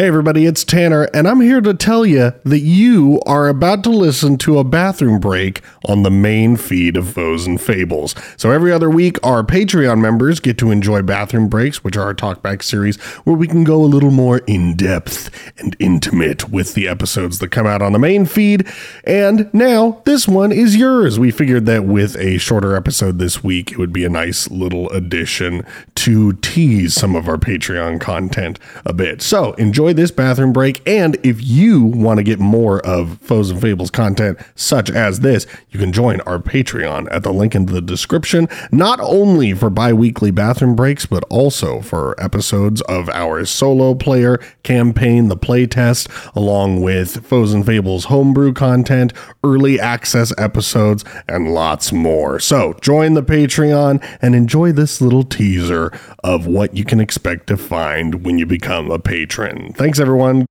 Hey, everybody, it's Tanner, and I'm here to tell you that you are about to listen to a bathroom break on the main feed of Foes and Fables. So, every other week, our Patreon members get to enjoy bathroom breaks, which are our talkback series where we can go a little more in depth and intimate with the episodes that come out on the main feed. And now, this one is yours. We figured that with a shorter episode this week, it would be a nice little addition to tease some of our Patreon content a bit. So, enjoy this bathroom break. And if you want to get more of Foes and Fables content such as this, you can join our Patreon at the link in the description, not only for bi weekly bathroom breaks, but also for episodes of our solo player campaign, the playtest, along with Foes and Fables homebrew content, early access episodes, and lots more. So join the Patreon and enjoy this little teaser of what you can expect to find when you become a patron. Thanks, everyone.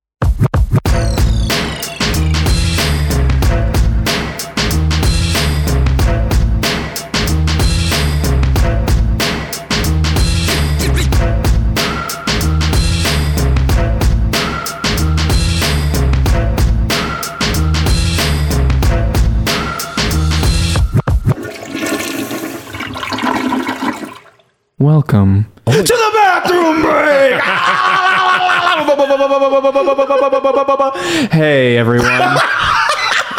Welcome. Oh, to the bathroom break. Hey, everyone.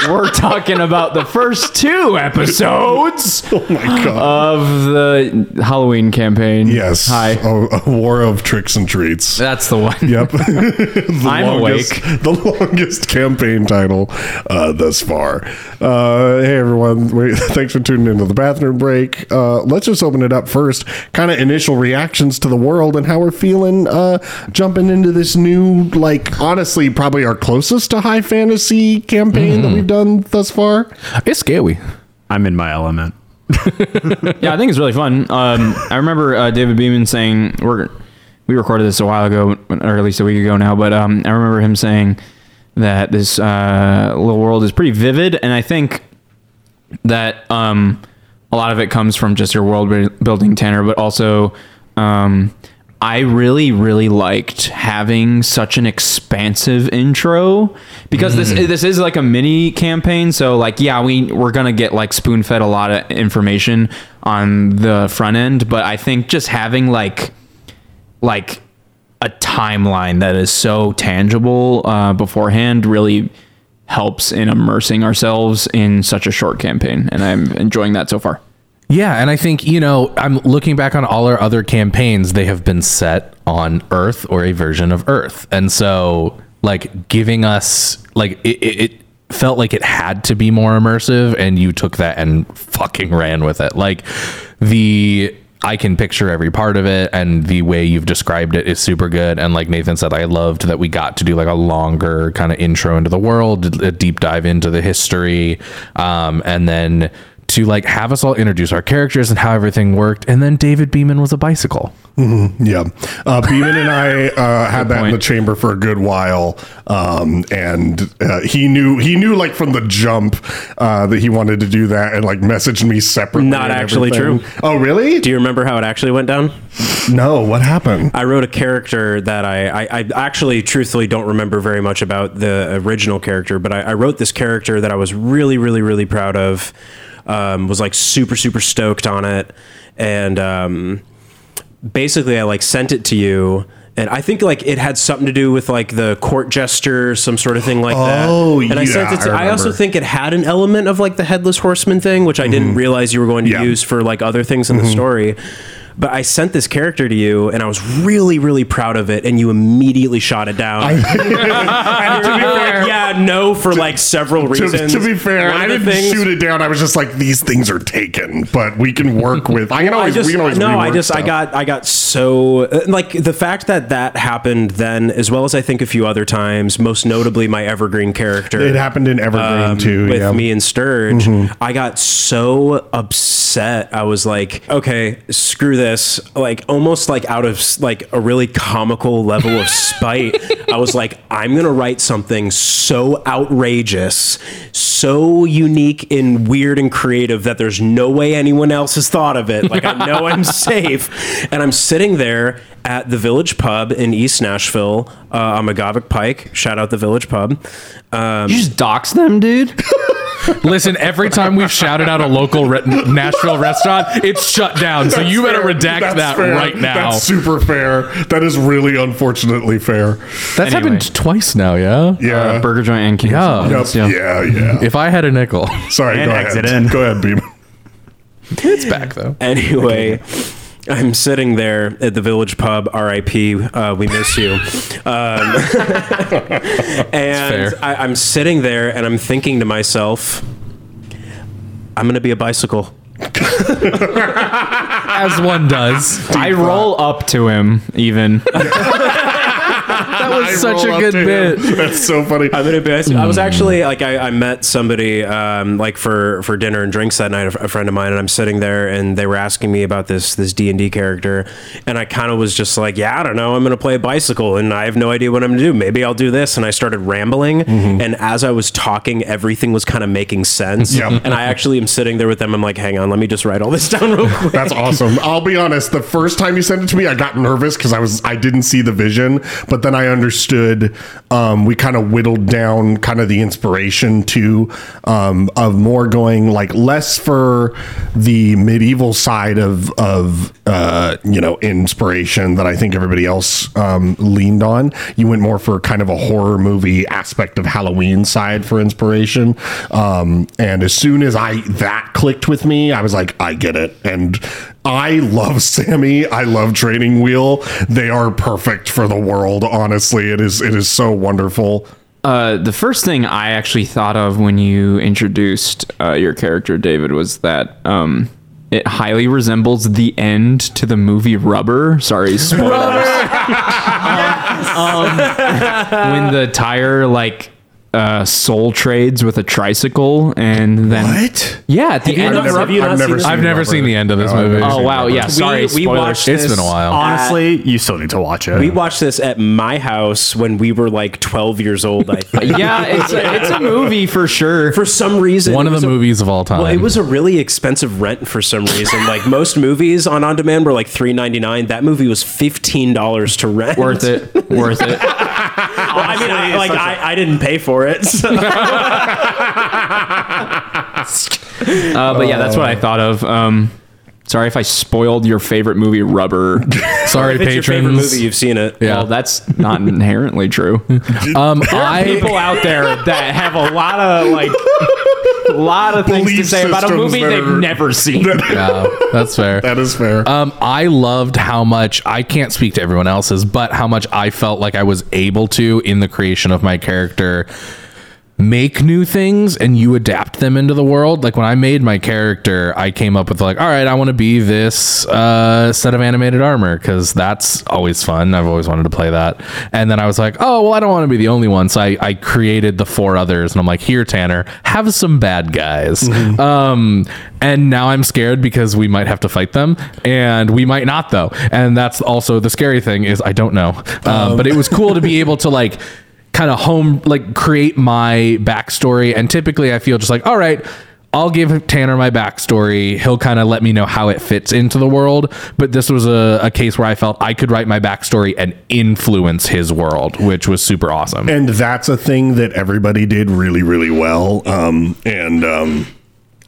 We're talking about the first two episodes oh my god. of the Halloween campaign. yes. Hi. A, a war of tricks and treats. That's the one. Yep. the I'm longest, awake. The longest campaign title uh, thus far. Uh, hey, everyone. Wait, thanks for tuning into the bathroom break. Uh, let's just open it up first. Kind of initial reactions to the world and how we're feeling uh, jumping into this new, like, honestly, probably our closest to high fantasy campaign that we've done thus far. It's scary. I'm in my element. Yeah, I think it's really fun. Um, I remember uh, David Beaman saying we're we recorded this a while ago, or at least a week ago now. But um, I remember him saying that this uh, little world is pretty vivid, and I think that um, a lot of it comes from just your world building, Tanner, but also. Um, I really, really liked having such an expansive intro because this this is like a mini campaign. So like, yeah, we we're gonna get like spoon fed a lot of information on the front end, but I think just having like like a timeline that is so tangible uh, beforehand really helps in immersing ourselves in such a short campaign, and I'm enjoying that so far. Yeah, and I think, you know, I'm looking back on all our other campaigns, they have been set on Earth or a version of Earth. And so, like, giving us, like, it, it, it felt like it had to be more immersive, and you took that and fucking ran with it. Like, the. I can picture every part of it, and the way you've described it is super good. And like Nathan said, I loved that we got to do like a longer kind of intro into the world, a deep dive into the history, um, and then to like have us all introduce our characters and how everything worked. And then David Beaman was a bicycle. Yeah. Uh, Beaman and I uh, had that in the chamber for a good while. Um, and uh, he knew, he knew like from the jump uh, that he wanted to do that and like messaged me separately. Not actually everything. true. Oh, really? Do you remember how it actually went down? no. What happened? I wrote a character that I, I, I actually truthfully don't remember very much about the original character, but I, I wrote this character that I was really, really, really proud of. Um, was like super, super stoked on it, and um, basically I like sent it to you. And I think like it had something to do with like the court gesture, some sort of thing like that. Oh, and I sent yeah, it. To, I I, also think it had an element of like the headless horseman thing, which I didn't realize you were going to Yeah. use for like other things in the story. But I sent this character to you, and I was really, really proud of it, and you immediately shot it down. and you were like, yeah, no, for like several reasons. to be fair, I didn't things- shoot it down. I was just like, these things are taken, but we can work with. I can I always, just we can always no, I just I got I got so uh, like the fact that that happened then, as well as I think a few other times, most notably my evergreen character. It happened in Evergreen um, too. with yeah. Mm-hmm. me and Sturge, I got so upset. I was like, okay, screw this. This like almost like out of like a really comical level of spite. I was like, I'm gonna write something so outrageous, so unique and weird and creative that there's no way anyone else has thought of it. Like I know I'm safe, and I'm sitting there at the Village Pub in East Nashville uh, on McGavock Pike. Shout out the Village Pub. Um, You just dox them, dude. Listen, every time we've shouted out a local re- Nashville restaurant, it's shut down. So you better Fair. redact That's that fair. right now. That's super fair. That is really unfortunately fair. That's Anyway. happened twice now, yeah? Yeah. Uh, Burger joint and King. Yeah. Yep. Yeah. Yeah. Yeah. If I had a nickel, Sorry. And go exit ahead. in. Go ahead, Beam. it's back though. Anyway, I'm sitting there at the Village Pub. R.I.P. Uh, we miss you. Um, and. I, I'm sitting there and I'm thinking to myself, I'm going to be a bicycle. As one does. I roll up to him even. That was I such a good bit. That's so funny. I'm gonna be. I was actually like I, I met somebody um, like for for dinner and drinks that night. A, a friend of mine and I'm sitting there and they were asking me about this this D and D character and I kind of was just like, yeah, I don't know. I'm gonna play a bicycle and I have no idea what I'm gonna do. Maybe I'll do this. And I started rambling and as I was talking, everything was kind of making sense. Yep. And I actually am sitting there with them. I'm like, hang on, let me just write all this down real quick. That's awesome. I'll be honest. The first time you sent it to me, I got nervous because I was I didn't see the vision, but then I understood. Um, we kind of whittled down kind of the inspiration to um, of more going like less for the medieval side of of uh, you know inspiration that I think everybody else um, leaned on. You went more for kind of a horror movie aspect of Halloween side for inspiration. Um, and as soon as I that clicked with me, I was like, I get it. And I love Sammy. I love Training Wheel. They are perfect for the world. Honestly, it is it is so wonderful. Uh, the first thing I actually thought of when you introduced uh, your character, David, was that um, it highly resembles the end to the movie Rubber. Sorry, spoilers. um, when the tire like uh, soul trades with a tricycle, and then What? yeah, at the end of never- Rubber. I've never seen I've never seen the end of this No, movie. Oh wow, yeah. Sorry, we, we spoilers. watched It's this been a while. Honestly, you still need to watch it. We watched this at my house when we were like 12 years old. I think. yeah, it's a, it's a movie for sure. For some reason, One of the a- movies of all time. Well, it was a really expensive rent for some reason. Like most movies on on demand were like three ninety nine. That movie was fifteen dollars to rent. worth it. Worth it. Well, I mean, I, like I, I didn't pay for it. so- Uh, but yeah, that's what I thought of. Um, sorry if I spoiled your favorite movie, Rubber. Sorry, if it's your favorite patrons. movie, you've seen it. Yeah. Well, that's not inherently true. Um, I People out there that have a lot of like, a lot of things to say about a movie they've never seen. yeah, that's fair. That is fair. Um, I loved how much I can't speak to everyone else's, but how much I felt like I was able to in the creation of my character make new things and you adapt them into the world. Like when I made my character, I came up with like, all right, I want to be this uh, set of animated armor because that's always fun. I've always wanted to play that. And then I was like, oh, well, I don't want to be the only one. So I, I created the four others and I'm like, here, Tanner, have some bad guys. Um, and now I'm scared because we might have to fight them and we might not though. And that's also the scary thing is I don't know. Um, but it was cool to be able to like, kind of home like create my backstory and typically i feel just like all right i'll give tanner my backstory. He'll kind of let me know how it fits into the world. But this was a, a case where i felt i could write my backstory and influence his world which was super awesome. And that's a thing that everybody did really really well. Um, and um,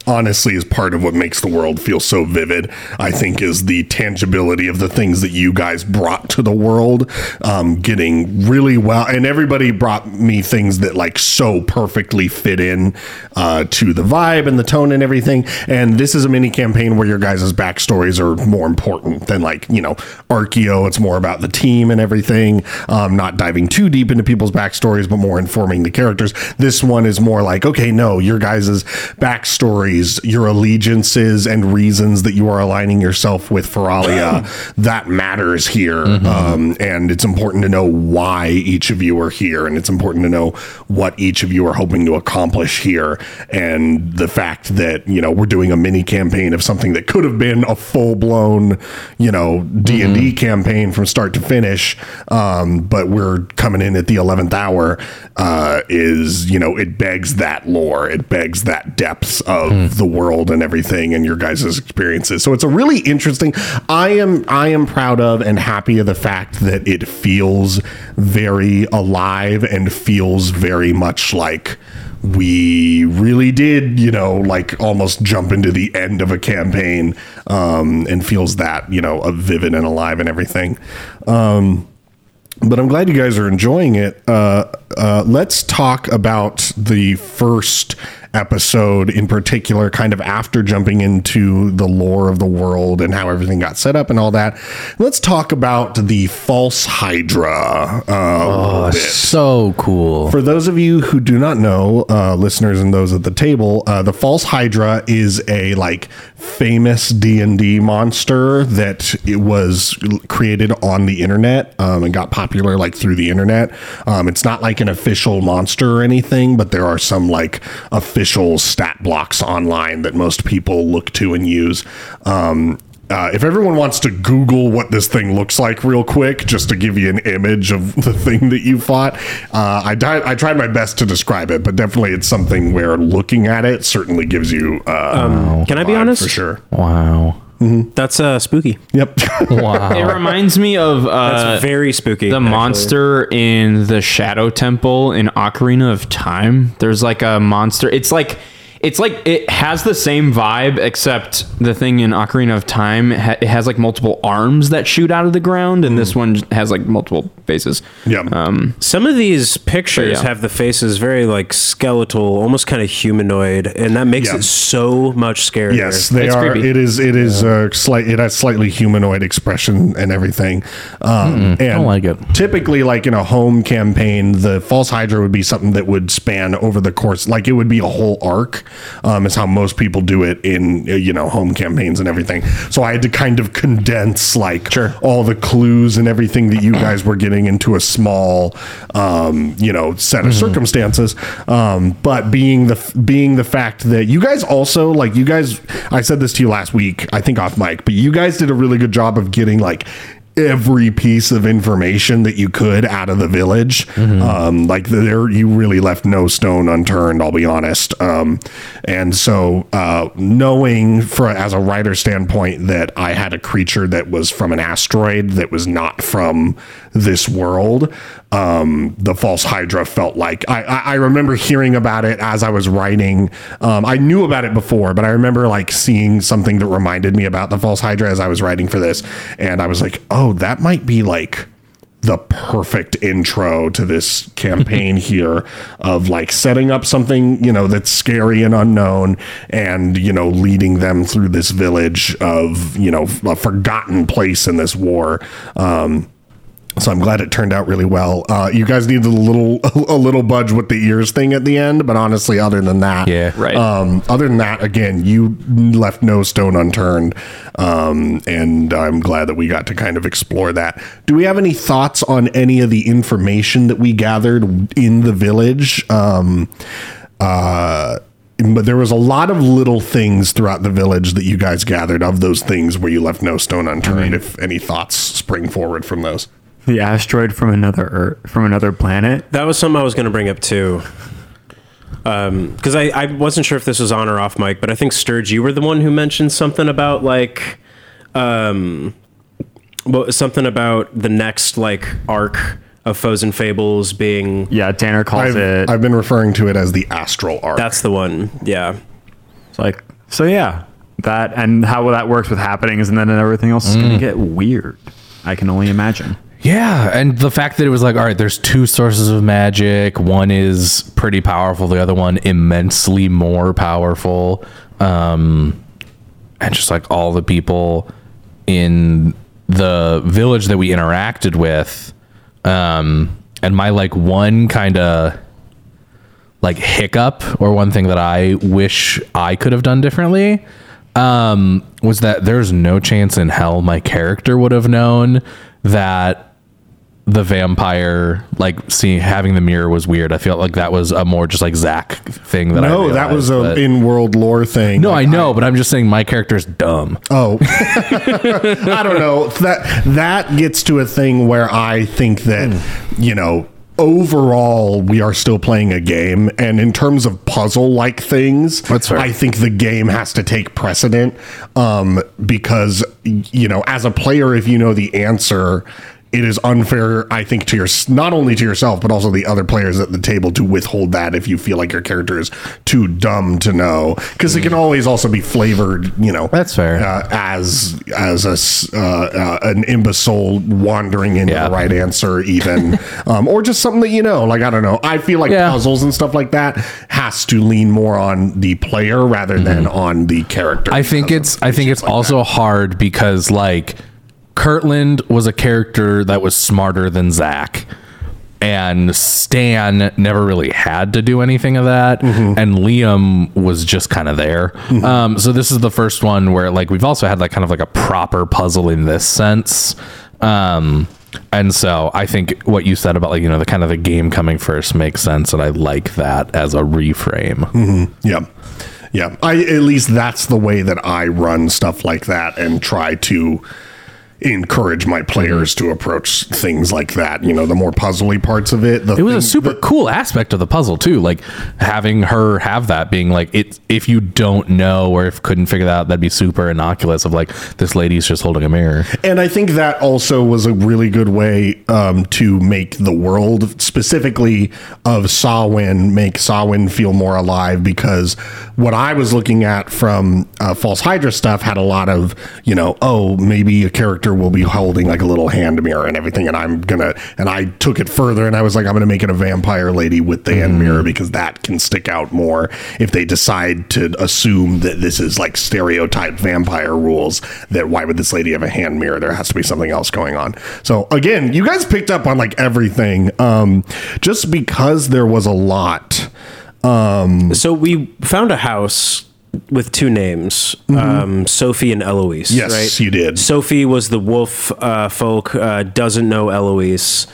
honestly is part of what makes the world feel so vivid i think is the tangibility of the things that you guys brought to the world um, getting really well and everybody brought me things that like so perfectly fit in uh, to the vibe and the tone and everything. And this is a mini campaign where your guys' backstories are more important than like you know archeo it's more about the team and everything. Um, not diving too deep into people's backstories but more informing the characters. This one is more like okay no your guys' backstory your allegiances and reasons that you are aligning yourself with Feralia, that matters here. Um, and it's important to know why each of you are here. And it's important to know what each of you are hoping to accomplish here. And the fact that, you know, we're doing a mini campaign of something that could have been a full blown, you know, D&D campaign from start to finish. Um, but we're coming in at the 11th hour, uh, is, you know, it begs that lore. It begs that depths of the world and everything and your guys' experiences. So it's a really interesting, I am, I am proud of and happy of the fact that it feels very alive and feels very much like, we really did, you know, like almost jump into the end of a campaign um, and feels that, you know, a vivid and alive and everything. Um, but I'm glad you guys are enjoying it. Uh, uh, let's talk about the first episode in particular, kind of after jumping into the lore of the world and how everything got set up and all that. Let's talk about the false Hydra. Uh, bit. So cool. For those of you who do not know, uh, listeners and those at the table, uh, the false Hydra is a like famous D and D monster that it was created on the internet um, and got popular like through the internet. Um, it's not like an official monster or anything, but there are some like official stat blocks online that most people look to and use. Um, uh, if everyone wants to Google what this thing looks like real quick, just to give you an image of the thing that you fought, uh, I, di- I tried my best to describe it, but definitely it's something where looking at it certainly gives you. Uh, Can I be honest? For sure. wow. That's uh, spooky. Yep. Wow. It reminds me of uh, That's very spooky. the actually. monster in the Shadow Temple in Ocarina of Time. There's like a monster. It's like it's like it has the same vibe, except the thing in Ocarina of Time ha- it has like multiple arms that shoot out of the ground, and this one has like multiple faces. Yep. Um, Some of these pictures yeah. have the faces very like skeletal, almost kind of humanoid, and that makes Yeah. it so much scarier. Yes, they It's are. creepy. It is. It is a slight. It has slightly humanoid expression and everything. Um, and don't like it. Typically, like in a home campaign, the false hydra would be something that would span over the course. Like it would be a whole arc. Um, is how most people do it in uh, you know home campaigns and everything. So I had to kind of condense like Sure. all the clues and everything that you guys were getting into a small, um, you know, set of circumstances. Um, but being the being the fact that you guys also like you guys, I said this to you last week, I think off mic, but you guys did a really good job of getting like every piece of information that you could out of the village. Um, like there, you really left no stone unturned. I'll be honest. Um, and so uh, knowing for as a writer standpoint that I had a creature that was from an asteroid that was not from this world. Um, the false Hydra felt like I, I, I remember hearing about it as I was writing. Um, I knew about it before, but I remember like seeing something that reminded me about the false Hydra as I was writing for this, and I was like, oh, that might be like the perfect intro to this campaign here of like setting up something you know that's scary and unknown and you know leading them through this village of you know a forgotten place in this war um so I'm glad it turned out really well. Uh, you guys needed a little a little budge with the ears thing at the end, but honestly, other than that, Yeah. Right. Um, other than that, again, you left no stone unturned, um, and I'm glad that we got to kind of explore that. Do we have any thoughts on any of the information that we gathered in the village? Um, uh, but there was a lot of little things throughout the village that you guys gathered of those things where you left no stone unturned. if any thoughts spring forward from those. The asteroid from another Earth, from another planet. That was something I was going to bring up too. Because I, I wasn't sure if this was on or off mic, but I think Sturge, you were the one who mentioned something about like, um, well, something about the next like arc of Foes and Fables being. Yeah, Tanner calls I've, it. I've been referring to it as the astral arc. That's the one. Yeah. It's like so. Yeah, that and how that works with happenings, and then everything else is gonna get weird. I can only imagine. Yeah, and the fact that it was like, all right, there's two sources of magic. One is pretty powerful, the other one immensely more powerful. Um, and just like all the people in the village that we interacted with, um, and my like one kind of like hiccup or one thing that I wish I could have done differently um, was that there's no chance in hell my character would have known that the vampire like seeing having the mirror was weird. I felt like that was a more just like Zach thing that I No, that was a in world lore thing. no, I know, but I'm just saying my character's dumb. Oh, I don't know. That that gets to a thing where I think that you know overall we are still playing a game, and in terms of puzzle like things, That's. I think the game has to take precedent um, because you know as a player, if you know the answer. It is unfair, I think, to your not only to yourself but also the other players at the table to withhold that if you feel like your character is too dumb to know, because it can always also be flavored, you know. That's fair. Uh, as as a uh, uh, an imbecile wandering into Yeah. the right answer, even, um, or just something that you know. Like I don't know. I feel like Yeah. puzzles and stuff like that has to lean more on the player rather than on the character. Mm-hmm. I think it's I think it's like also hard because like Kirtland was a character that was smarter than Zach. And Stan never really had to do anything of that, Mm-hmm. and Liam was just kind of there. Um, so this is the first one where like we've also had like kind of like a proper puzzle in this sense. Um, and so I think what you said about like you know the kind of the game coming first makes sense, and I like that as a reframe. that. Yeah. Yeah. I at least that's the way that I run stuff like that and try to encourage my players to approach things like that. You know, the more puzzly parts of it. The It was a thing- super cool aspect of the puzzle too, like having her have that being like it. If you don't know or if couldn't figure that out, that'd be super innocuous. Of like this lady's just holding a mirror. And I think that also was a really good way um, to make the world, specifically of Samhain, make Samhain feel more alive. Because what I was looking at from uh, False Hydra stuff had a lot of, you know, oh, maybe a character will be holding like a little hand mirror and everything. And I'm to, and I took it further and I was like, I'm to make it a vampire lady with the hand mirror because that can stick out more if they decide to assume that this is like stereotype vampire rules that why would this lady have a hand mirror there has to be something else going on so again you guys picked up on like everything um just because there was a lot Um, So we found a house with two names, um, Sophie and Eloise. Yes, right? you did. Sophie was the wolf uh, folk, uh, doesn't know Eloise.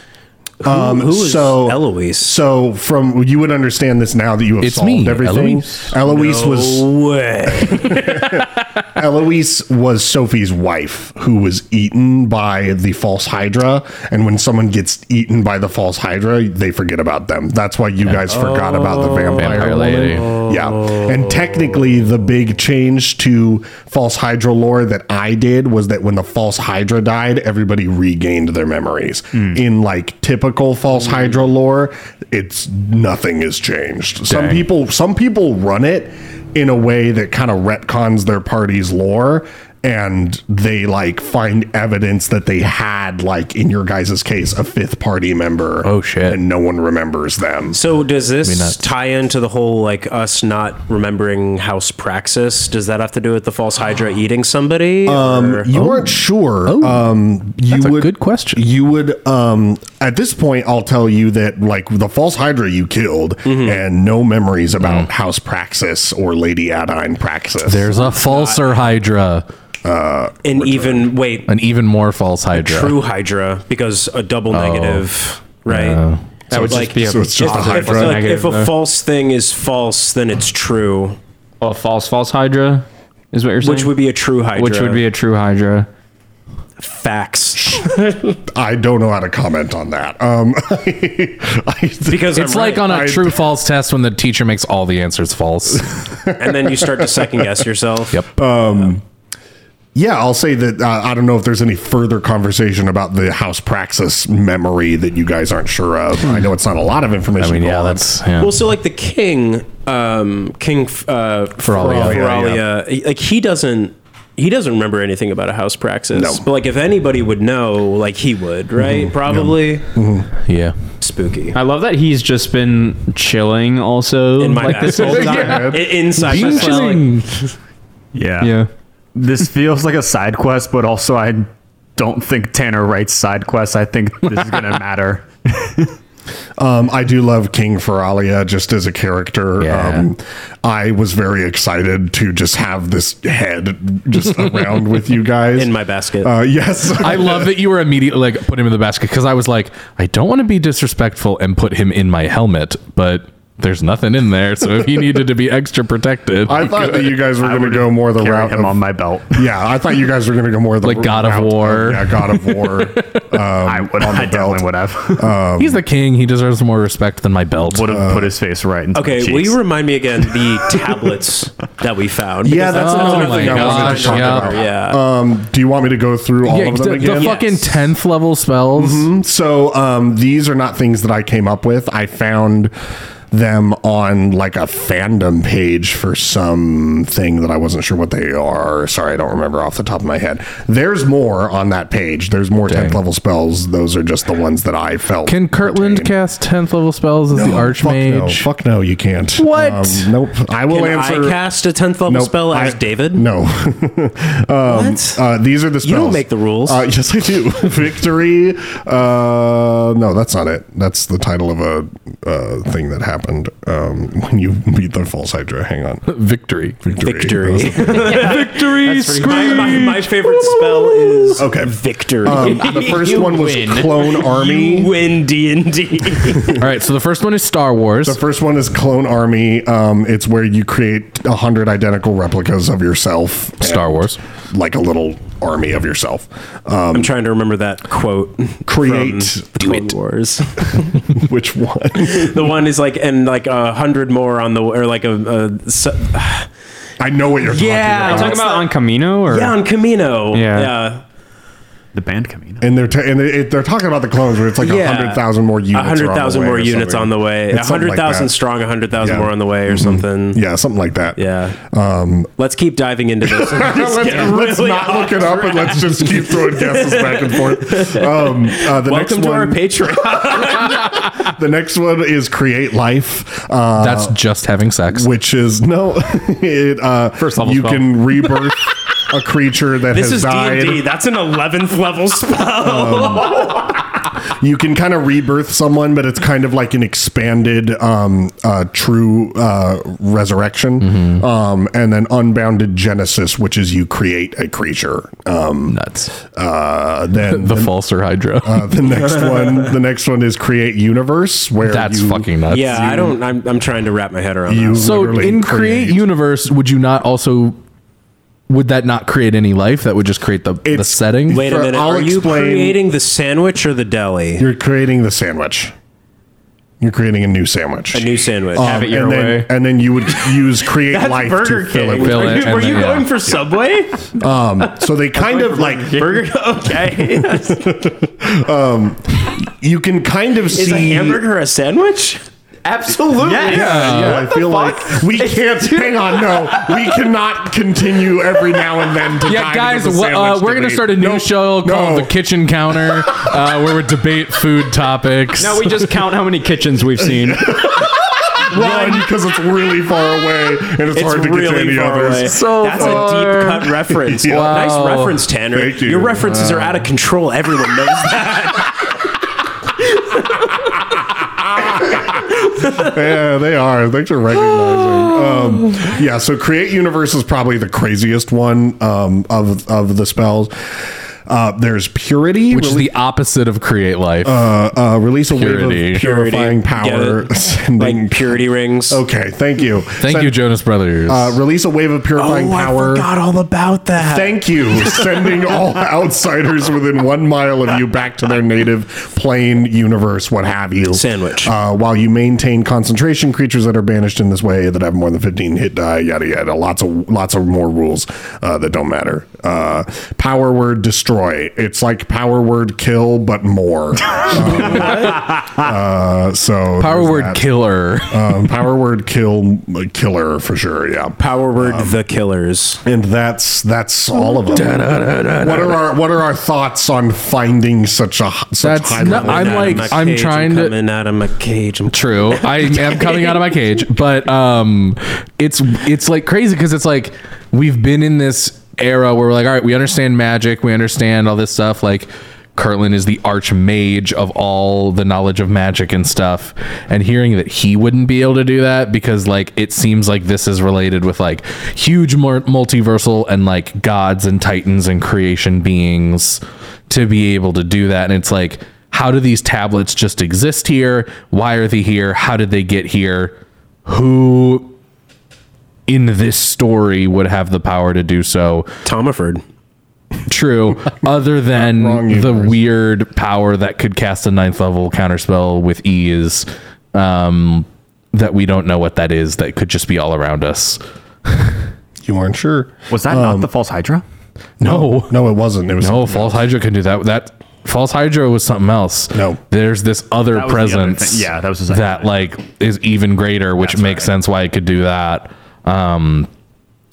Who, who is Um, so Eloise? so from you would understand this now that you have It's solved me, everything Eloise. eloise was No way. Eloise was Sophie's wife who was eaten by the false Hydra. And when someone gets eaten by the false Hydra, they forget about them. That's why you guys forgot about the vampire, Vampire lady. Yeah. And technically, the big change to false Hydra lore that I did was that when the false Hydra died, everybody regained their memories. Hmm. In like typical false Hydra lore, it's nothing has changed. Some people some people run it in a way that kind of retcons their party's lore and they like find evidence that they had like in your guys' case a fifth party member Oh, shit. and no one remembers them So does this tie into the whole like us not remembering House Praxis? Does that have to do with the false Hydra eating somebody? or- you weren't sure um you Oh. That's a would good question. you would um at this point i'll tell you that like the false hydra you killed Mm-hmm. and no memories about Mm. house praxis or lady adine praxis There's a falser Hydra, and even wait, an even more false Hydra. true Hydra because a double negative, right? Oh. That would like- just be a, so it's just If, a if, like, if a though. false thing is false, then it's true, Oh, false, false Hydra is what you're saying. which would be a true Hydra. which would be a true Hydra. facts. i don't know how to comment on that um I, Because It's I'm like right. on a I- true false test when the teacher makes all the answers false. and then you start to second guess yourself. Yep. Yeah, I'll say that uh, I don't know if there's any further conversation about the House Praxis memory that you guys aren't sure of. I know it's not a lot of information. I mean, yeah, that's yeah. Well, so like the king, um, King uh, Feralia, yeah, Feralia, like he doesn't. He doesn't remember anything about a house praxis. No. But like if anybody would know, like he would, right? Probably yeah. spooky. I love that he's just been chilling also In my like this head. whole time. I- Inside Being myself. chilling. Yeah. Yeah. This feels like a side quest, but also I don't think Tanner writes side quests. I think this is gonna matter. Um, I do love King Feralia just as a character. Yeah. Um, I was very excited to just have this head just around with you guys In my basket. Uh, yes, I love that you were immediately like put him in the basket because I was like, I don't want to be disrespectful and put him in my helmet, but there's nothing in there. So if he needed to be extra protected, I thought that you guys were going to go more the carry route him of, on my belt. Yeah, I thought you guys were going to go more the Like God of route War. yeah, God of War. Um, I would. on the I definitely belt. would have. he's the king. He deserves more respect than my belt. would have put his face right into okay, will you remind me again the tablets that we found? Yeah, Because that's Oh another my thing I wanted gosh, to talk yeah. about. Yeah. Um, do you want me to go through all yeah, of the, them the again? The fucking Yes. tenth level spells. So um, these are not things that I came up with. I found them on like a fandom page for something that I wasn't sure what they are. Sorry, I don't remember off the top of my head. There's more on that page. There's more 10th level spells. Those are just the ones that I felt. Can Kirtland pertain. cast tenth level spells as the Fuck no. Archmage? Fuck no, you can't. What? Um, nope. I will answer. Can answer. I cast a 10th level Nope, spell as I- David? No. what? Uh, these are the spells. You don't make the rules. Uh, yes, I do. Victory. Uh, no, that's not it. That's the title of a uh, thing that happened um, when you beat the false hydra. Hang on. Victory. Victory. Victory. my, my, my favorite spell is Okay. victory. Um, the first one was Clone Army. you win D&D. All right, so the first one is Star Wars. The first one is Clone Army. Um, it's where you create a hundred identical replicas of yourself. Star and, Wars. Like a little army of yourself. Um, I'm trying to remember that quote. Create- from the Clone Wars. which one? the one is like and like a hundred more on the or like a, a se- I know what you're talking Yeah, about. Talking What's about on Kamino or yeah on Kamino. Yeah. yeah. The band coming. and they're ta- and they, they're talking about the clones where it's like a Yeah. hundred thousand more units. A are on the thousand way more or units something. on the way. A It's something hundred thousand that. strong. A hundred thousand Yeah. more on the way, or something. Yeah, something like that. Yeah. Um, Let's keep diving into this. let's let's really not look it up and let's just keep throwing guesses back and forth. Um, uh, the Welcome next to our one, Patreon. the next one is create life. Uh, That's just having sex. which is no. it, uh, First level You spell. can rebirth a creature that this has is D&D. That's an eleventh level spell. you can kind of rebirth someone, but it's kind of like an expanded um, uh, true uh, resurrection. Mm-hmm. Um, and then unbounded genesis, which is you create a creature. Um, Nuts. uh, then The the, falser Hydra. uh, the next one, the next one is create universe, where That's you, fucking nuts. yeah, I don't. I'm, I'm trying to wrap my head around You that. So literally in create universe, would you not also? Would that not create any life? That would just create the, the It's- setting. Wait a For- minute. I'll Are you explain- creating the sandwich or the deli? You're creating the sandwich. You're creating a new sandwich. A new sandwich. Um, Have it your and then, way. and then you would use create That's life Burger to fill it with Fill Were it you, and were then- you yeah. going for Subway? So they kind of like Burger. Okay. you can kind of Is see a hamburger a sandwich? Absolutely. Yeah, yeah, I feel like we can't. Hang on, no, we cannot continue every now and then to yeah, guys, into uh, we're gonna start a new No, show called no. The Kitchen Counter, uh, where we debate food topics. No, we just count how many kitchens we've seen. One because it's really far away and it's, It's hard to get to really any others. away. So That's far. a deep cut reference. Yeah. Nice reference, Tanner. Thank you. Your references are out of control. Everyone knows that. yeah, they are. Thanks for recognizing. Um, yeah, so create universe is probably the craziest one um, of of the spells. Uh, there's purity, which is the opposite of create life. uh, uh, release a Purity. wave of purifying power, sending. Like purity rings. okay, thank you. Thank Send- you, Jonas Brothers. Uh, release a wave of purifying oh, I power. forgot all about that. Thank you, sending all outsiders within one mile of you back to their native plane, universe, what have you. Sandwich. Uh, while you maintain concentration, creatures that are banished in this way that have more than fifteen hit die, yada yada. Lots of lots of more rules uh, that don't matter. Uh, power word destroy. It's like power word kill, but more. uh, so Power word that. killer. Um, power word kill killer for sure. Yeah. Power word the killers. and that's that's all of them. what are our what are our thoughts on finding such a such That's high not- level? I'm like- I'm cage, trying to- coming out of my cage. I'm True. I am coming out of my cage, but um it's it's like crazy because it's like we've been in this era where we're like, all right, we understand magic, we understand all this stuff. Like Kirtland is the archmage of all the knowledge of magic and stuff. And hearing that he wouldn't be able to do that because like it seems like this is related with like huge multiversal and like gods and titans and creation beings to be able to do that. And it's like, how do these tablets just exist here? Why are they here? How did they get here? Who in this story would have the power to do so? Tomiford. True. Other than the weird power that could cast a ninth level counterspell with ease, um, that we don't know what that is. That could just be all around us. You weren't sure? Was that not the false Hydra? No, No, it wasn't. It was no. False Hydra can do that. That false Hydra was something else. No. there's this other That was the other presence. thing. Yeah, that was the second that thing. like is even greater, which That's makes right. sense why it could do that. Um,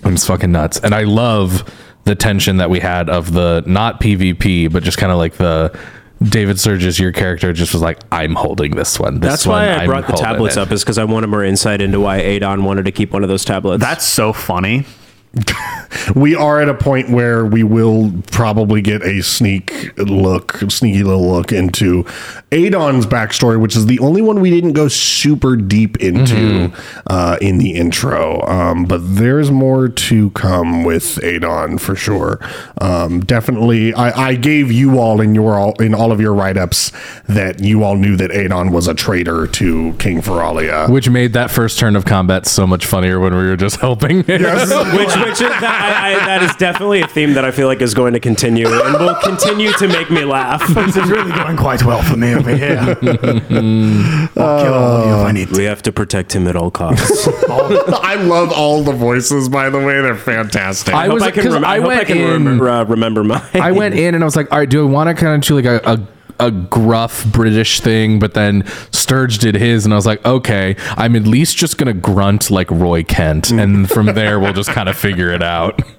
and it's fucking nuts. And I love the tension that we had of the not PvP, but just kind of like the David Sturges, your character just was like, I'm holding this one. This That's why one, I I'm brought the tablets it." up, is because I wanted more insight into why Aodhan wanted to keep one of those tablets. That's so funny. we are at a point where we will probably get a sneak look, sneaky little look into Aodhan's backstory, which is the only one we didn't go super deep into uh, in the intro. Um, but there's more to come with Aodhan for sure. Um, definitely, I, I gave you all in your all in all of your write ups that you all knew that Aodhan was a traitor to King Feralia. Which made that first turn of combat so much funnier when we were just helping. which, which is, that, I, I, that is definitely a theme that I feel like is going to continue and will continue to make me laugh. This is really going quite well for me over here. I'll kill all of you if I need to. We have to protect him at all costs. I love all the voices, by the way. They're fantastic. I I hope was- I can, 'cause rem- I I hope I went can in- remember, uh, remember mine. I went in and I was like, all right, do I want to kind of do like a, a a gruff British thing, but then Sturge did his, and I was like, okay, I'm at least just gonna grunt like Roy Kent, and from there we'll just kind of figure it out.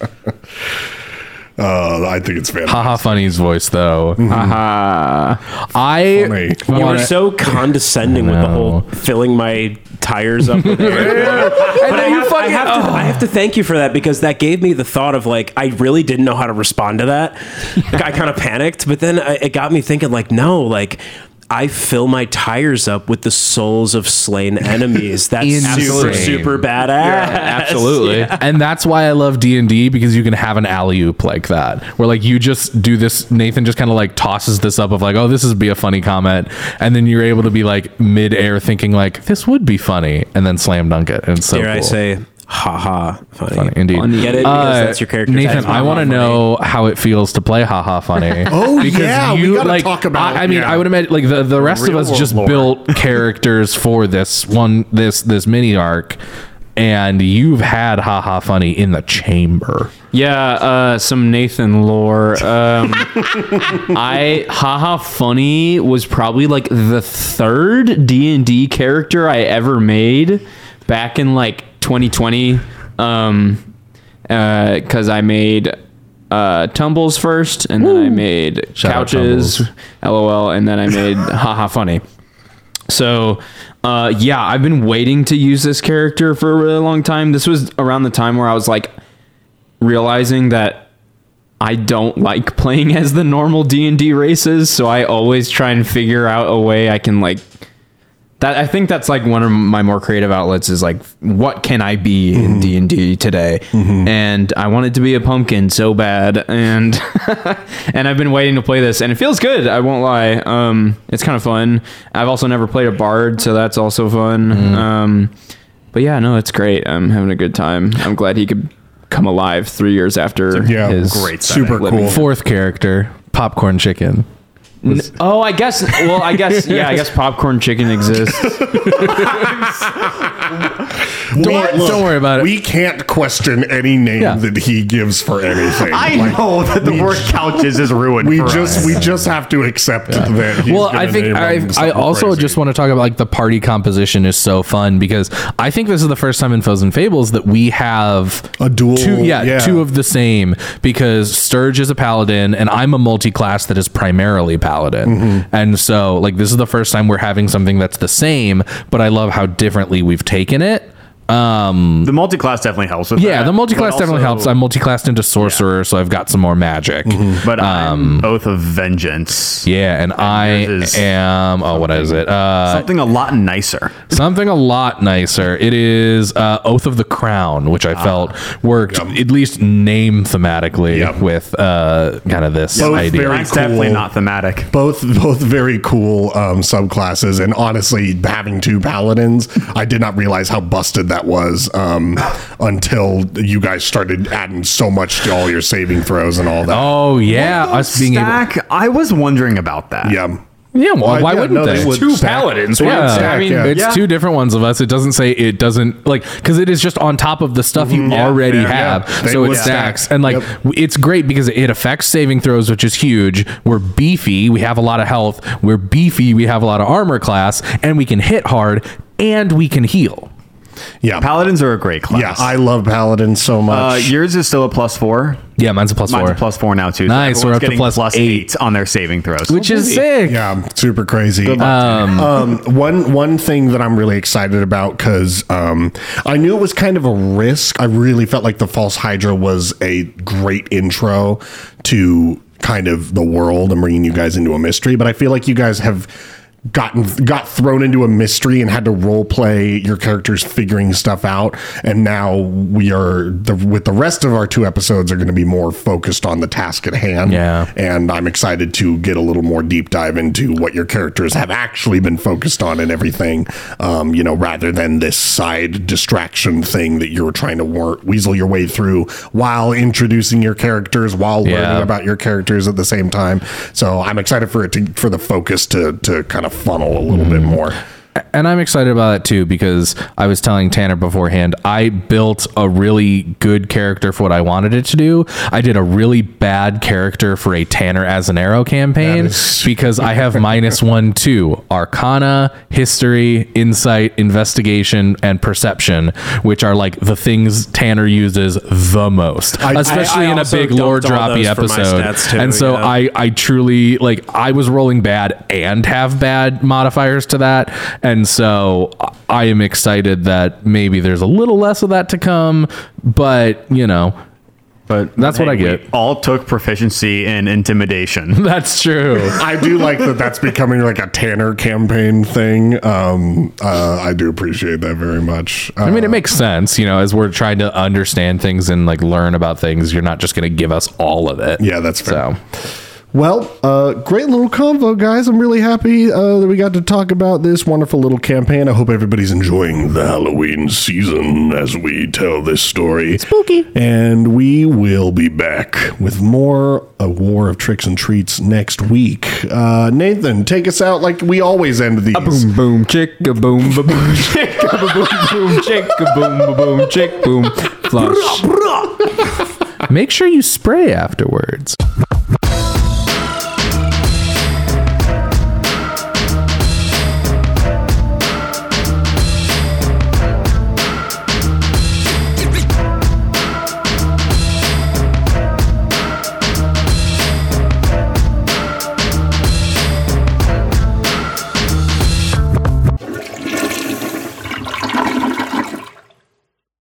Uh, I think it's fantastic. Haha, funny's voice though. Haha. I Funny. You were wanna- so condescending with the whole filling my tires up with air. and But I then you have, I, fucking- have to, I have to thank you for that because that gave me the thought of like I really didn't know how to respond to that. I kind of panicked, but then I, it got me thinking like no, like I fill my tires up with the souls of slain enemies. That's super super badass. Absolutely. and that's why I love D and D because you can have an alley oop like that, where like you just do this. Nathan just kind of like tosses this up of like, oh, this is be a funny comment, and then you're able to be like mid air thinking like this would be funny, and then slam dunk it. And so Dare I say, haha, funny. Funny, indeed. Funny. Get it because Uh, that's your character. Nathan, I want to know how it feels to play haha funny. Oh, yeah, we gotta talk about- I, I mean, yeah. I would imagine like the, the rest of us just lore. built characters for this one this this mini arc, and you've had haha funny in the chamber. Yeah, uh, some Nathan lore. Um, I haha funny was probably like the third D and D character I ever made back in like 2020. Um, because I made uh, tumbles first, and then I made Shout out couches, lol, and then I made haha funny. So, uh, yeah, I've been waiting to use this character for a really long time. This was around the time where I was like realizing that I don't like playing as the normal D&D races, so I always try and figure out a way I can like that I think that's like one of my more creative outlets is like what can I be in D&D today? And I wanted to be a pumpkin so bad and and I've been waiting to play this and it feels good, I won't lie. Um it's kind of fun. I've also never played a bard, so that's also fun. Um but yeah, no, it's great. I'm having a good time. I'm glad he could come alive 3 years after Yeah, his great setting. super living. cool. Fourth character, popcorn chicken. N- oh, I guess. Well, I guess. Yeah, I guess popcorn chicken exists. Don't, don't worry about it. We can't question any name Yeah. that he gives for anything. I Like, know that the word couches is ruined. We for just us. we just have to accept that. He's well i think name i, them I also crazy. just want to talk about like the party composition is so fun because i think this is the first time in foes and fables that we have A dual- two yeah, yeah. two of the same because sturge is a paladin and i'm a multi-class that is primarily paladin Mm-hmm. and so like this is the first time we're having something that's the same but i love how differently we've taken it Um, The multi-class definitely helps with yeah, that, the multi-class definitely helps. I'm multi-classed into sorcerer, so I've got some more magic. But Um, I'm Oath of Vengeance. Yeah, and I am. Oh, what is it? Uh, Something a lot nicer. something a lot nicer. It is uh, Oath of the Crown, which I felt worked at least name thematically Yep. with uh, kind of this Both idea. very Mine's definitely not thematic. both both very cool um, subclasses and honestly having two paladins i did not realize how busted that was um, until you guys started adding so much to all your saving throws and all that oh yeah, us being able. I was wondering about that. yeah Yeah, well, Why- why yeah, wouldn't no, they? they would Two stack. paladins. Yeah, stack, I mean, yeah. it's Yeah. two different ones of us. It doesn't say it doesn't like because it is just on top of the stuff you already yeah, have, yeah. So it stacks. stack. And like Yep. it's great because it affects saving throws, which is huge. We're beefy. We have a lot of health. We're beefy. We have a lot of armor class, and we can hit hard and we can heal. Yeah Paladins are a great class. yeah i love paladins so Uh, much yours is still a plus four. Yeah, mine's a plus Mine's four, a plus four now too. So Nice, we're everyone's up to getting plus plus eight. eight on their saving throws. which is sick. yeah super crazy um, one one thing that i'm really excited about because um, i knew it was kind of a risk i really felt like the false hydra was a great intro to kind of the world and bringing you guys into a mystery but i feel like you guys have gotten got thrown into a mystery and had to role play your characters figuring stuff out and now we are the with the rest of our two episodes are going to be more focused on the task at hand Yeah. and I'm excited to get a little more deep dive into what your characters have actually been focused on and everything. Um, you know, rather than this side distraction thing that you're trying to wor- weasel your way through while introducing your characters, while Yeah. learning about your characters at the same time. So I'm excited for it to for the focus to to kind of funnel a little bit mm. more. And I'm excited about it too because I was telling Tanner beforehand, I built a really good character for what I wanted it to do. I did a really bad character for a Tanner Azzinnaro campaign is- because I have minus one, two arcana, history, insight, investigation, and perception, which are like the things Tanner uses the most, I- especially I in a big lore droppy those for my episode. too, and so yeah. I, I truly like I was rolling bad and have bad modifiers to that. And so I am excited that maybe there's a little less of that to come, but you know, But That's what I we get. all took proficiency in intimidation. that's true. I do like that that's becoming like a Tanner campaign thing. Um, uh, I do appreciate that very much. Uh, I mean, it makes sense, you know, as we're trying to understand things and like learn about things. You're not just going to give us all of it. Yeah, that's fair. So, Well, uh, great little convo, guys. I'm really happy uh, that we got to talk about this wonderful little campaign. I hope everybody's enjoying the Halloween season as we tell this story. Spooky. And we will be back with more A War of Tricks and Treats next week. Uh, Nathan, take us out like we always end these. Boom boom chicka boom ba boom chicka ba boom boom boom ba boom chick boom flush. make sure you spray afterwards.